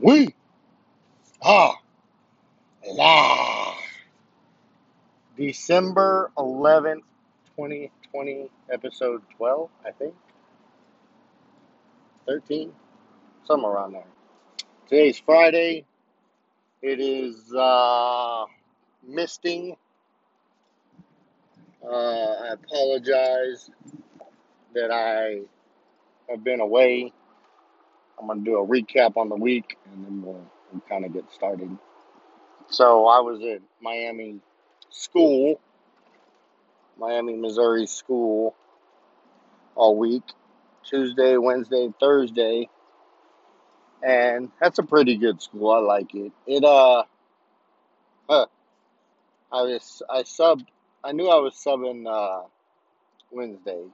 We are live. December 11th, 2020, episode 12, I think. 13, somewhere around there. Today's Friday. It is uh, misting. Uh, I apologize that I have been away. I'm going to do a recap on the week and then we'll, we'll kind of get started. So I was at Miami school, Miami, Missouri school all week Tuesday, Wednesday, Thursday. And that's a pretty good school. I like it. It, uh, huh, I was, I subbed, I knew I was subbing, uh, Wednesday.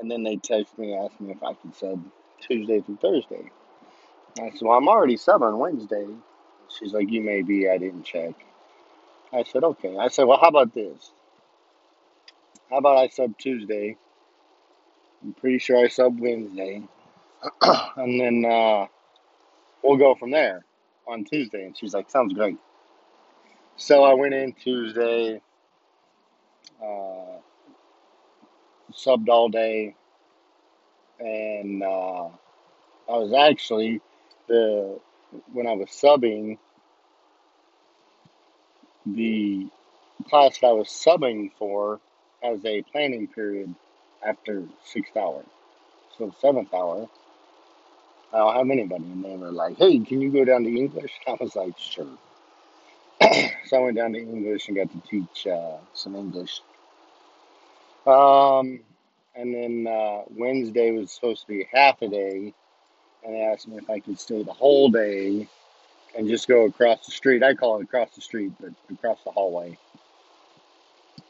And then they texted me, asked me if I could sub Tuesday through Thursday. I said, well, I'm already subbing Wednesday. She's like, you may be, I didn't check. I said, okay. I said, well, how about this? How about I sub Tuesday? I'm pretty sure I sub Wednesday. and then, uh, we'll go from there on Tuesday. And she's like, sounds great. So I went in Tuesday, uh, subbed all day, and uh, I was actually the when I was subbing the class that I was subbing for has a planning period after sixth hour. So seventh hour, I don't have anybody, and they were like, "Hey, can you go down to English?" I was like, "Sure." so I went down to English and got to teach uh, some English. Um, and then uh, Wednesday was supposed to be half a day, and they asked me if I could stay the whole day and just go across the street. I call it across the street, but across the hallway,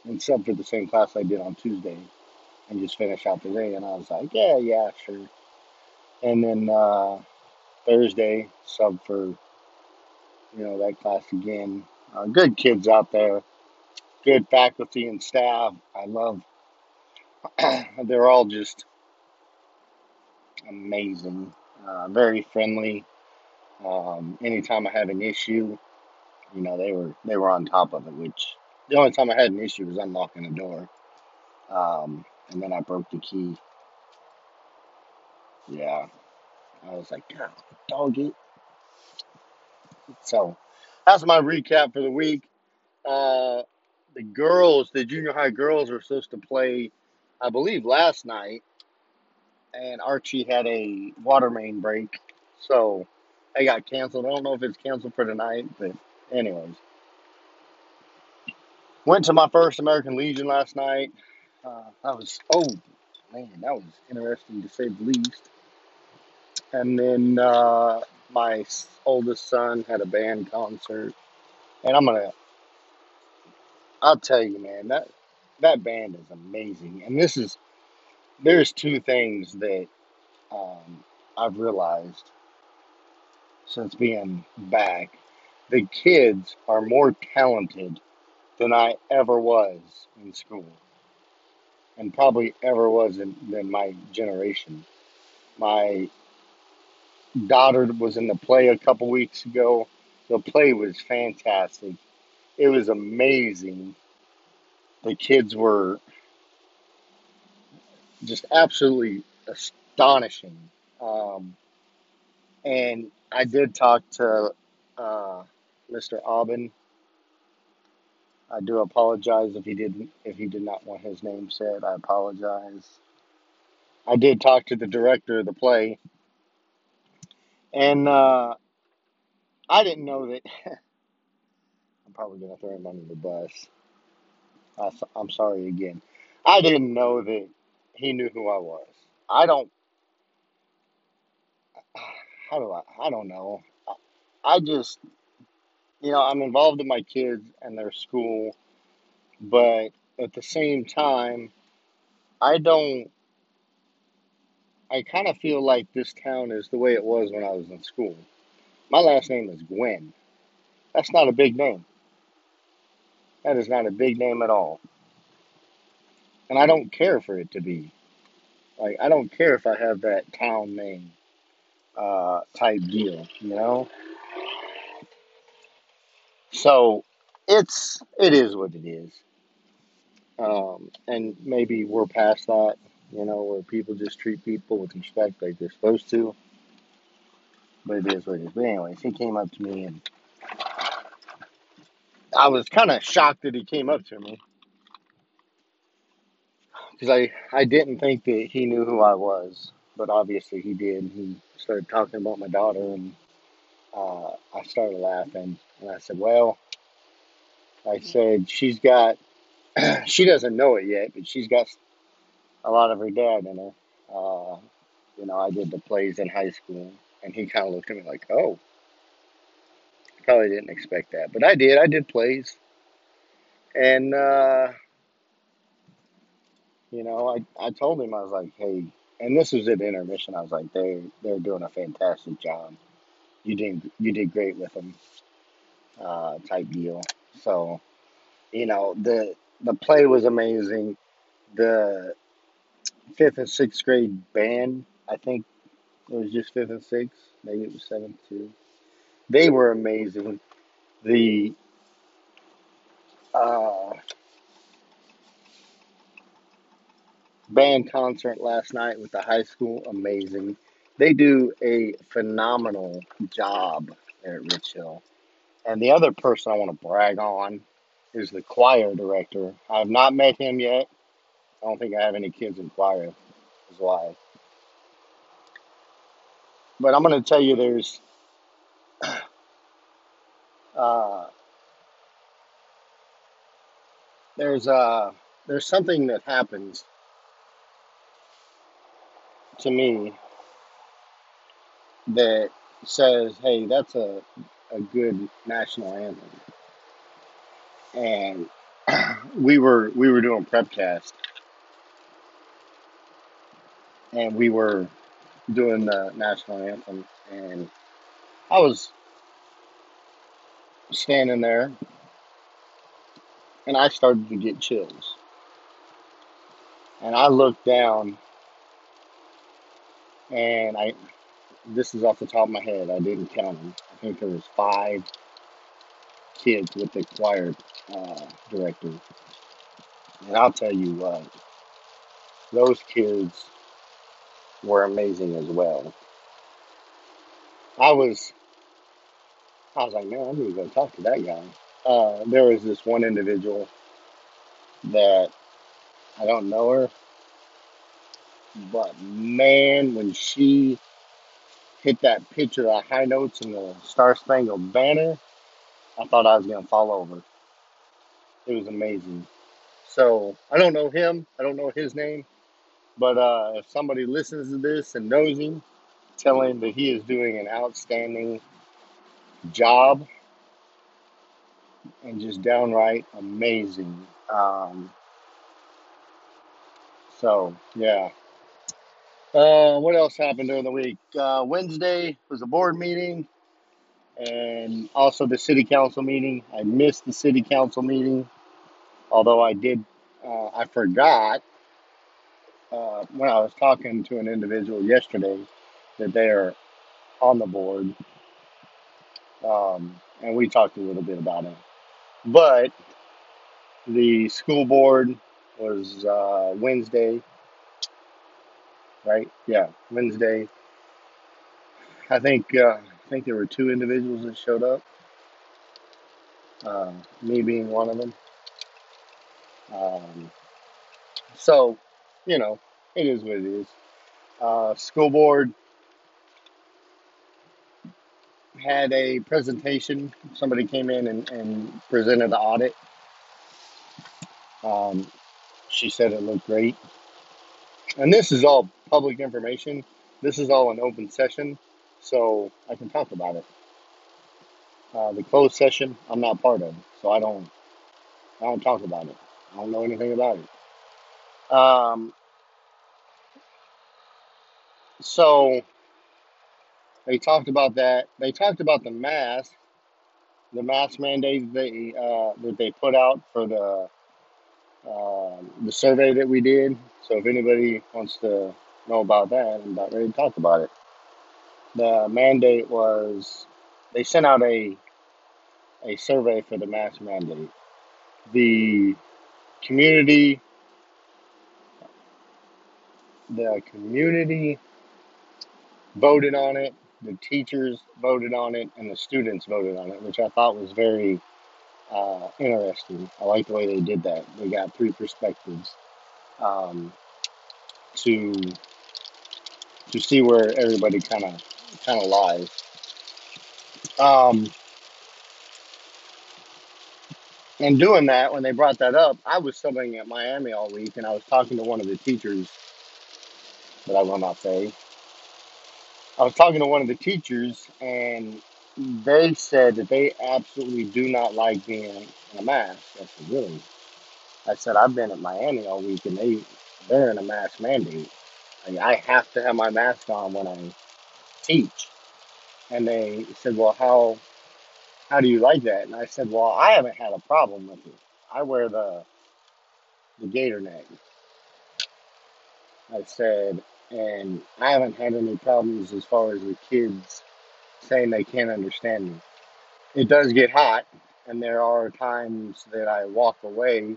and sub for the same class I did on Tuesday, and just finish out the day. And I was like, yeah, yeah, sure. And then uh, Thursday, sub for you know that class again. Uh, good kids out there, good faculty and staff. I love. they're all just amazing, uh, very friendly. Um, anytime I have an issue, you know they were they were on top of it. Which the only time I had an issue was unlocking a door, um, and then I broke the key. Yeah, I was like, God, dog it. So that's my recap for the week. Uh, the girls, the junior high girls, were supposed to play, I believe, last night, and Archie had a water main break, so they got canceled. I don't know if it's canceled for tonight, but anyways, went to my first American Legion last night. Uh, that was oh man, that was interesting to say the least. And then uh, my oldest son had a band concert, and I'm gonna, I'll tell you, man, that that band is amazing. And this is there's two things that um, I've realized since being back. The kids are more talented than I ever was in school, and probably ever was in, my generation. My daughter was in the play a couple weeks ago. The play was fantastic. It was amazing. The kids were just absolutely astonishing. Um, and I did talk to uh, Mr. Aubin. I do apologize if he didn't if he did not want his name said. I apologize. I did talk to the director of the play, and uh, I didn't know that. I'm probably gonna throw him under the bus. I, I'm sorry again. I didn't know that he knew who I was. I don't. How do I? I don't know. I, I just, you know, I'm involved in my kids and their school, but at the same time, I don't. I kind of feel like this town is the way it was when I was in school. My last name is Gwen. That's not a big name. That is not a big name at all. And I don't care for it to be. Like, I don't care if I have that town name. uh, type deal, you know. So it's it is what it is, um, and maybe we're past that, you know, where people just treat people with respect like they're supposed to. But it is what it is. But anyways, he came up to me, and I was kind of shocked that he came up to me because I I didn't think that he knew who I was, but obviously he did. He started talking about my daughter, and uh, I started laughing, and I said, "Well," I said, "she's got." she doesn't know it yet, but she's got a lot of her dad in her. Uh, you know, I did the plays in high school, and he kind of looked at me like, "Oh, probably didn't expect that," but I did. I did plays, and uh, you know, I I told him I was like, "Hey," and this was at intermission. I was like, "They they're doing a fantastic job. You did you did great with them." Uh, type deal. So you know, the the play was amazing. The fifth and sixth grade band, I think it was just fifth and sixth, maybe it was seventh too. They were amazing. The uh, band concert last night with the high school, amazing. They do a phenomenal job at Rich Hill. And the other person I want to brag on is the choir director. I have not met him yet. I don't think I have any kids in choir, is why. But I'm going to tell you, there's uh, there's uh, there's something that happens to me that says, "Hey, that's a a good national anthem." And we were we were doing prepcast, and we were doing the national anthem, and I was standing there, and I started to get chills, and I looked down, and I this is off the top of my head, I didn't count them. I think there was five kids with the choir uh, director, and I'll tell you what, those kids were amazing as well. I was I was like, man, I'm gonna go talk to that guy. Uh, there was this one individual that I don't know her, but man, when she hit that pitch of high notes in the Star Spangled Banner, I thought I was gonna fall over. It was amazing. So I don't know him. I don't know his name, but uh, if somebody listens to this and knows him, tell him that he is doing an outstanding job and just downright amazing. Um, so yeah. Uh, what else happened during the week? Uh, Wednesday was a board meeting and also the city council meeting. I missed the city council meeting, although I did. Uh, I forgot uh, when I was talking to an individual yesterday that they are on the board, um, and we talked a little bit about it. But the school board was uh, Wednesday, right? Yeah, Wednesday. I think uh, I think there were two individuals that showed up, uh, me being one of them. Um, so, you know, it is what it is. Uh, school board had a presentation. Somebody came in and, and presented the audit. Um, she said it looked great. And this is all public information. This is all an open session, so I can talk about it. Uh, the closed session, I'm not part of, so I don't, I don't talk about it. I don't know anything about it. Um, so they talked about that. They talked about the mask, the mask mandate they uh, that they put out for the um, the survey that we did. So if anybody wants to know about that, I'm about ready to talk about it. The mandate was they sent out a, a survey for the mask mandate. The community the community voted on it, the teachers voted on it, and the students voted on it, which I thought was very uh, interesting. I like the way they did that. They got three perspectives um, to to see where everybody kind of kind of lies. Um, and doing that, when they brought that up, I was studying at Miami all week, and I was talking to one of the teachers that I will not say. I was talking to one of the teachers, and they said that they absolutely do not like being in a mask. I said, really? I said, I've been at Miami all week, and they they're in a mask mandate. I have to have my mask on when I teach. And they said, well, how how do you like that? And I said, well, I haven't had a problem with it. I wear the the gator neck. I said, and I haven't had any problems as far as the kids saying they can't understand me. It does get hot, and there are times that I walk away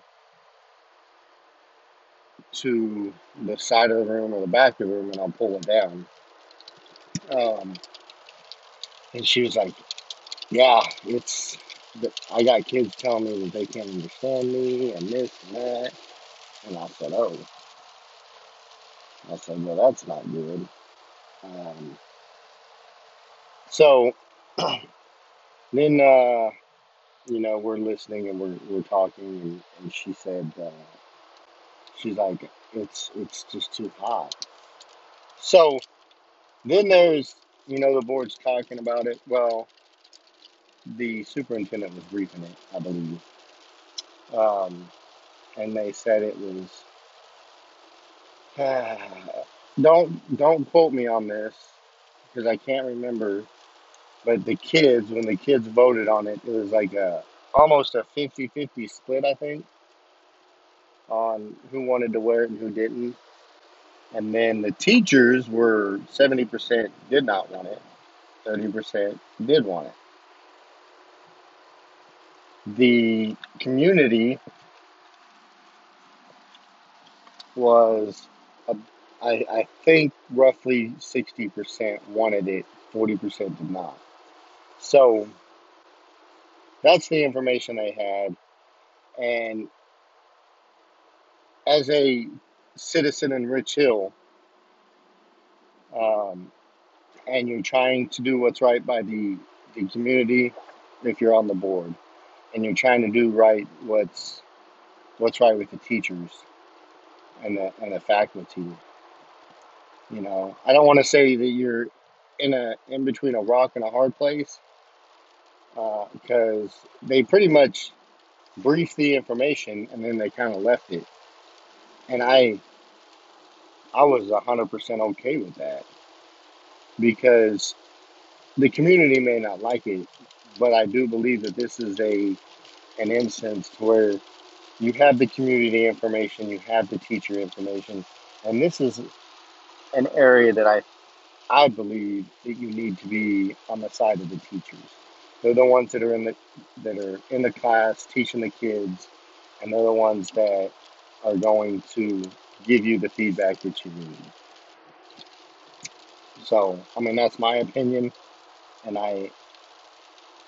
to the side of the room or the back of the room and I'll pull it down. Um, and she was like, Yeah, it's, I got kids telling me that they can't understand me and this and that. And I said, Oh, I said, Well, that's not good. Um, so then, uh, you know, we're listening and we're, we're talking, and, and she said, uh, She's like, It's, it's just too hot. So then there's, you know, the board's talking about it. Well, the superintendent was briefing it, I believe, um, and they said it was. don't don't quote me on this because I can't remember. But the kids, when the kids voted on it, it was like a almost a fifty-fifty split, I think, on who wanted to wear it and who didn't. And then the teachers were 70% did not want it, 30% did want it. The community was, I, I think, roughly 60% wanted it, 40% did not. So that's the information I had. And as a citizen in Rich Hill, um, and you're trying to do what's right by the, the community, if you're on the board, and you're trying to do right what's what's right with the teachers and the and the faculty, you know, I don't want to say that you're in a in between a rock and a hard place uh, because they pretty much briefed the information and then they kind of left it, and I I was hundred percent okay with that because the community may not like it, but I do believe that this is a an instance where you have the community information, you have the teacher information, and this is an area that I I believe that you need to be on the side of the teachers. They're the ones that are in the that are in the class teaching the kids, and they're the ones that are going to give you the feedback that you need. So, I mean, that's my opinion, and I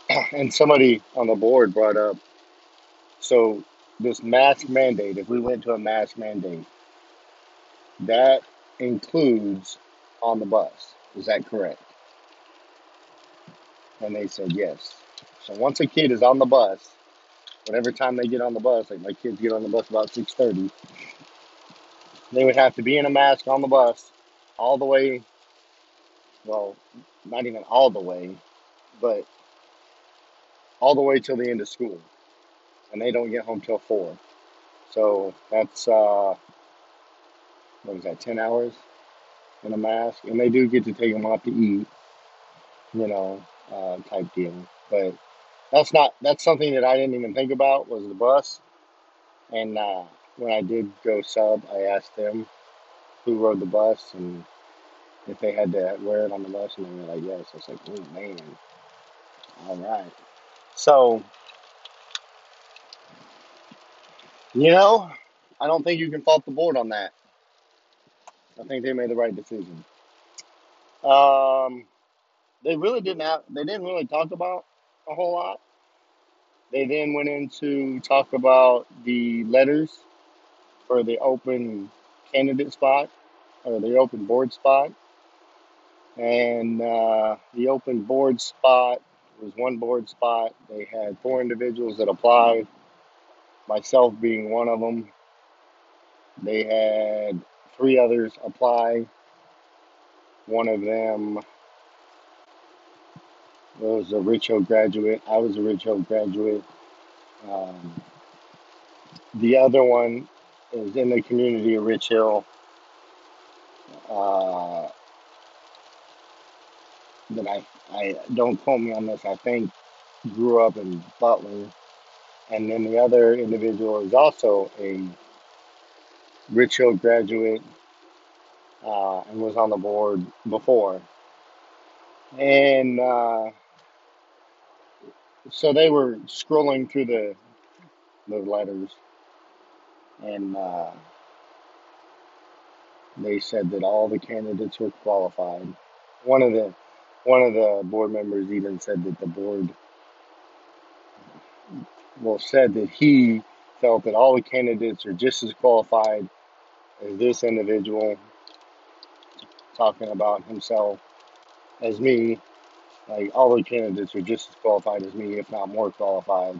and somebody on the board brought up so this mask mandate. If we went to a mask mandate, that includes on the bus. Is that correct? And they said yes. So once a kid is on the bus, whatever time they get on the bus, like my kids get on the bus about six thirty, they would have to be in a mask on the bus all the way. Well, not even all the way, but all the way till the end of school, and they don't get home till four. So that's uh, what is that? Ten hours in a mask, and they do get to take them off to eat, you know, uh, type deal. But that's not that's something that I didn't even think about was the bus. And uh, when I did go sub, I asked them who rode the bus, and if they had to wear it on the bus, and they were like, yes. I was like, oh man, all right. So you know, I don't think you can fault the board on that. I think they made the right decision. Um, they really didn't have. They didn't really talk about a whole lot. They then went into talk about the letters for the open candidate spot or the open board spot, and uh, the open board spot was one board spot. They had four individuals that applied, myself being one of them. They had three others apply. One of them was a Rich Hill graduate. I was a Rich Hill graduate. Um, the other one is in the community of Rich Hill. Uh, that I, I don't quote me on this. I think grew up in Butler, and then the other individual is also a Rich Hill graduate uh, and was on the board before. And uh, so they were scrolling through the the letters, and uh, they said that all the candidates were qualified. One of the one of the board members even said that the board well said that he felt that all the candidates are just as qualified as this individual talking about himself as me. Like all the candidates are just as qualified as me, if not more qualified.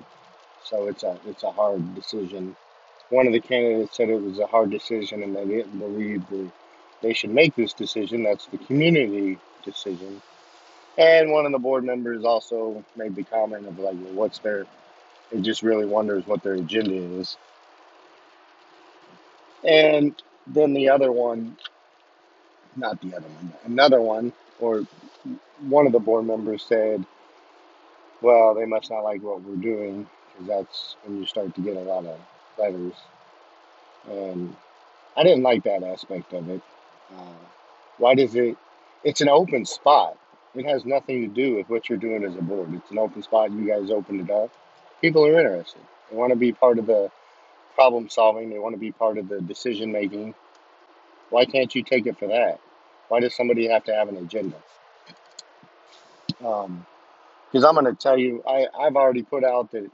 So it's a it's a hard decision. One of the candidates said it was a hard decision, and they didn't believe that they should make this decision. That's the community decision. And one of the board members also made the comment of like, well, what's their? It just really wonders what their agenda is. And then the other one, not the other one, another one, or one of the board members said, well, they must not like what we're doing because that's when you start to get a lot of letters. And I didn't like that aspect of it. Uh, why does it? It's an open spot. It has nothing to do with what you're doing as a board. It's an open spot. You guys opened it up. People are interested. They want to be part of the problem solving. They want to be part of the decision making. Why can't you take it for that? Why does somebody have to have an agenda? Um, Because I'm going to tell you, I, I've already put out that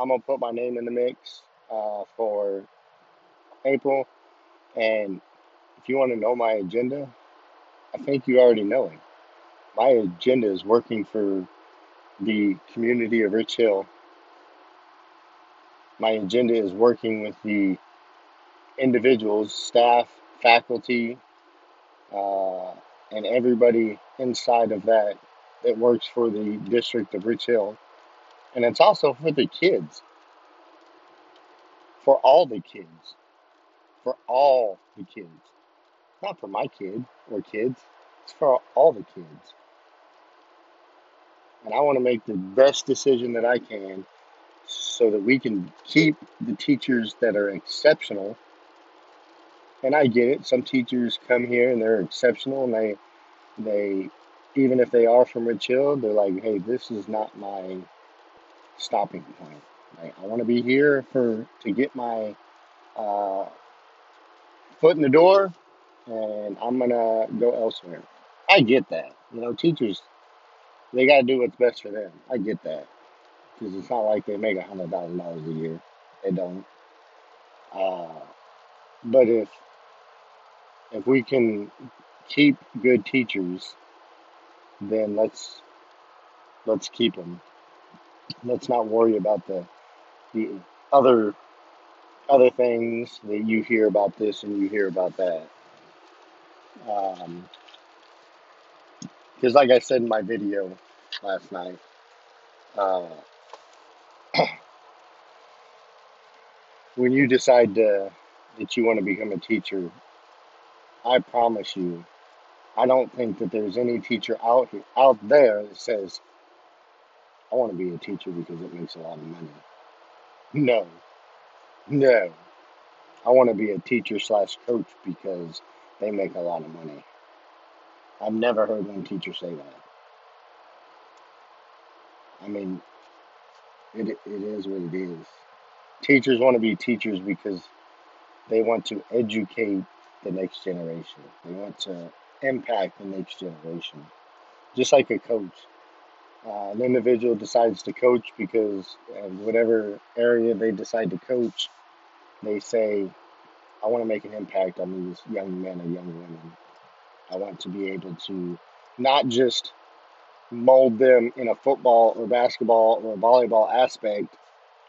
I'm going to put my name in the mix uh, for April. And if you want to know my agenda, I think you already know it. My agenda is working for the community of Rich Hill. My agenda is working with the individuals, staff, faculty, uh, and everybody inside of that that works for the district of Rich Hill. And it's also for the kids, for all the kids, for all the kids. Not for my kid or kids, it's for all the kids. And I want to make the best decision that I can so that we can keep the teachers that are exceptional. And I get it. Some teachers come here and they're exceptional and they they even if they are from Rich Hill, they're like, hey, this is not my stopping point. Like, I want to be here for to get my uh, foot in the door, and I'm gonna go elsewhere. I get that. You know, teachers they got to do what's best for them. I get that because it's not like they make a hundred thousand dollars a year. They don't. Uh, but if if we can keep good teachers, then let's let's keep them. Let's not worry about the the other other things that you hear about this and you hear about that. Because, like I said in my video last night, uh, when you decide to, that you want to become a teacher, I promise you, I don't think that there's any teacher out here, out there that says, "I want to be a teacher because it makes a lot of money." No, no. I want to be a teacher slash coach because they make a lot of money. I've never heard one teacher say that. I mean, it, it is what it is. Teachers want to be teachers because they want to educate the next generation. They want to impact the next generation. Just like a coach. Uh, an individual decides to coach because whatever area they decide to coach, they say, I want to make an impact on these young men and young women. I want to be able to not just mold them in a football or basketball or volleyball aspect,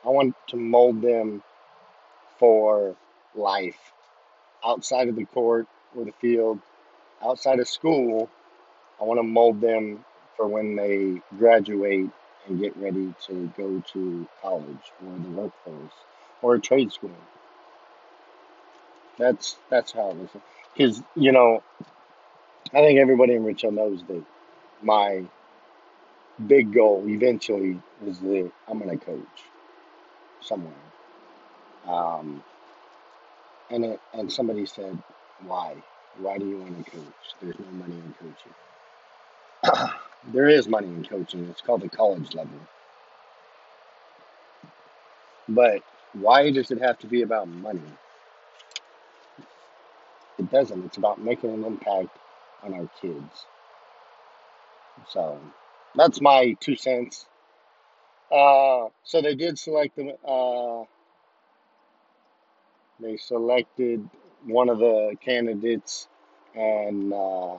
I want to mold them for life outside of the court or the field, outside of school. I want to mold them for when they graduate and get ready to go to college or the workforce or a trade school. That's that's how it is. Because you know, I think everybody in Richmond knows that my big goal eventually is that I'm going to coach somewhere. Um, and it, and somebody said, why? Why do you want to coach? There's no money in coaching. there is money in coaching. It's called the college level. But why does it have to be about money? It doesn't. It's about making an impact on our kids. So that's my two cents. Uh, so they did select them. Uh, they selected one of the candidates, and uh,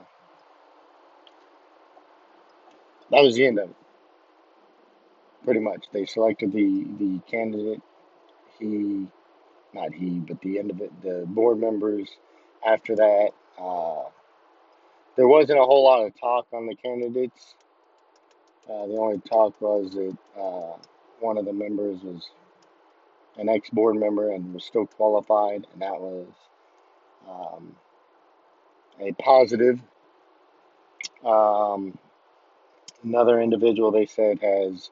that was the end of it. Pretty much, they selected the the candidate. He, not he, but the end of it. The board members. After that, uh, there wasn't a whole lot of talk on the candidates. Uh, the only talk was that uh, one of the members was an ex board member and was still qualified, and that was um, a positive. Um, another individual they said has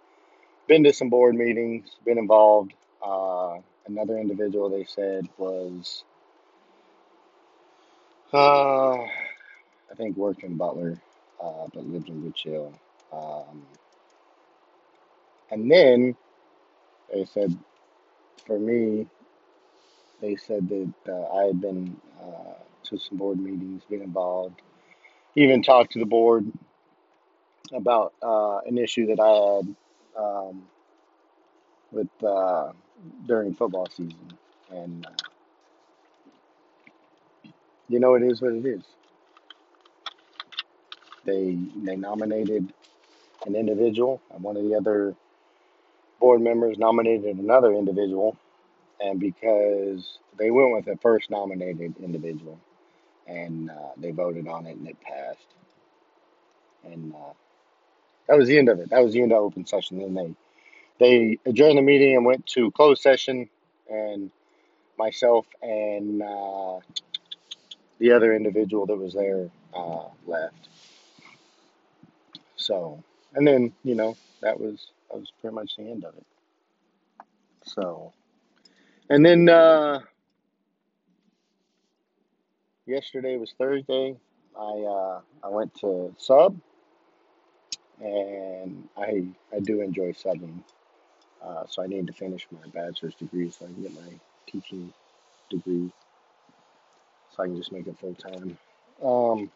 been to some board meetings, been involved. Uh, another individual they said was, uh, I think, worked in Butler, uh, but lived in Hill. Um, and then they said, for me, they said that uh, I had been uh, to some board meetings, been involved, even talked to the board about uh, an issue that I had um, with uh, during football season, and uh, you know it is what it is. They they nominated an individual, and one of the other board members nominated another individual, and because they went with the first nominated individual, and uh, they voted on it, and it passed, and uh, that was the end of it. That was the end of open session. Then they they adjourned the meeting and went to closed session, and myself and uh, the other individual that was there uh, left. So, and then you know that was that was pretty much the end of it. So, and then uh, yesterday was Thursday. I uh, I went to sub, and I I do enjoy subbing. Uh, so I need to finish my bachelor's degree so I can get my teaching degree, so I can just make it full time. Um,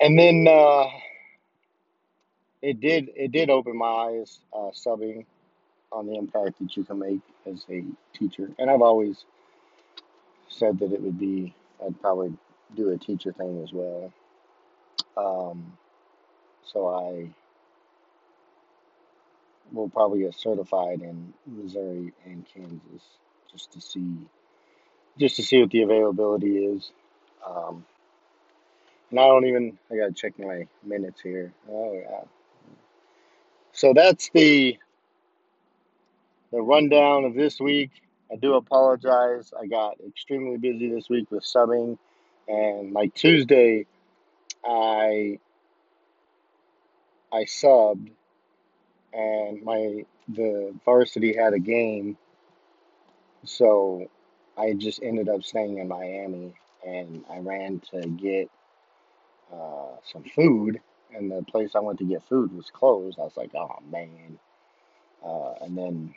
and then uh, it did it did open my eyes uh, subbing on the impact that you can make as a teacher. And I've always said that it would be I'd probably do a teacher thing as well. Um, so I will probably get certified in Missouri and Kansas just to see just to see what the availability is. Um, and I don't even I gotta check my minutes here. Oh yeah. So that's the the rundown of this week. I do apologize. I got extremely busy this week with subbing, and like Tuesday, I I subbed, and my the varsity had a game, so I just ended up staying in Miami, and I ran to get uh, some food, and the place I went to get food was closed. I was like, oh man. Uh, and then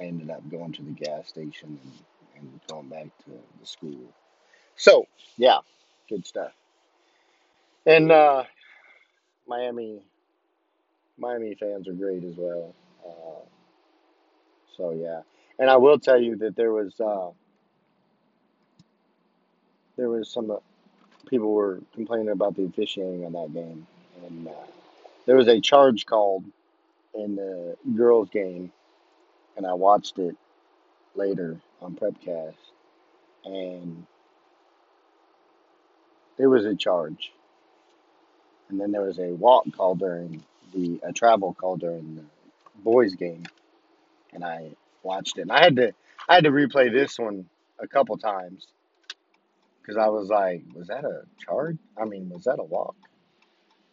I ended up going to the gas station and, and going back to the school. So, yeah, good stuff. And uh, Miami, Miami fans are great as well. Uh, so yeah, and I will tell you that there was uh, there was some uh, people were complaining about the officiating on that game, and uh, there was a charge called in the girls' game, and I watched it later on Prepcast, and there was a charge, and then there was a walk call during the a travel call during the boys' game, and I watched it. And I had to I had to replay this one a couple times because I was like, was that a charge? I mean, was that a walk?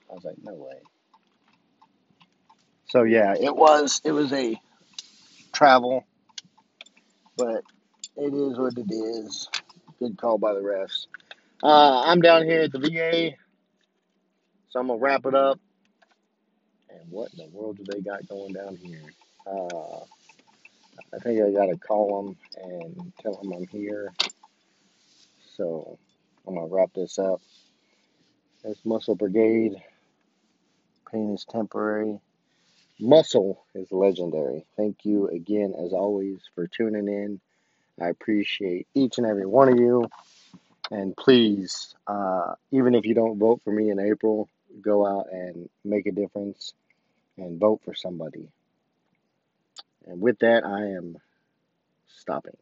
I was like, no way. So yeah, it was it was a travel, but it is what it is. Good call by the refs. Uh, I'm down here at the VA, so I'm gonna wrap it up. And what in the world do they got going down here? Uh, I think I gotta call them and tell them I'm here. So I'm gonna wrap this up. That's Muscle Brigade. Pain is temporary. Muscle is legendary. Thank you again, as always, for tuning in. I appreciate each and every one of you. And please, uh, even if you don't vote for me in April, go out and make a difference and vote for somebody. And with that, I am stopping.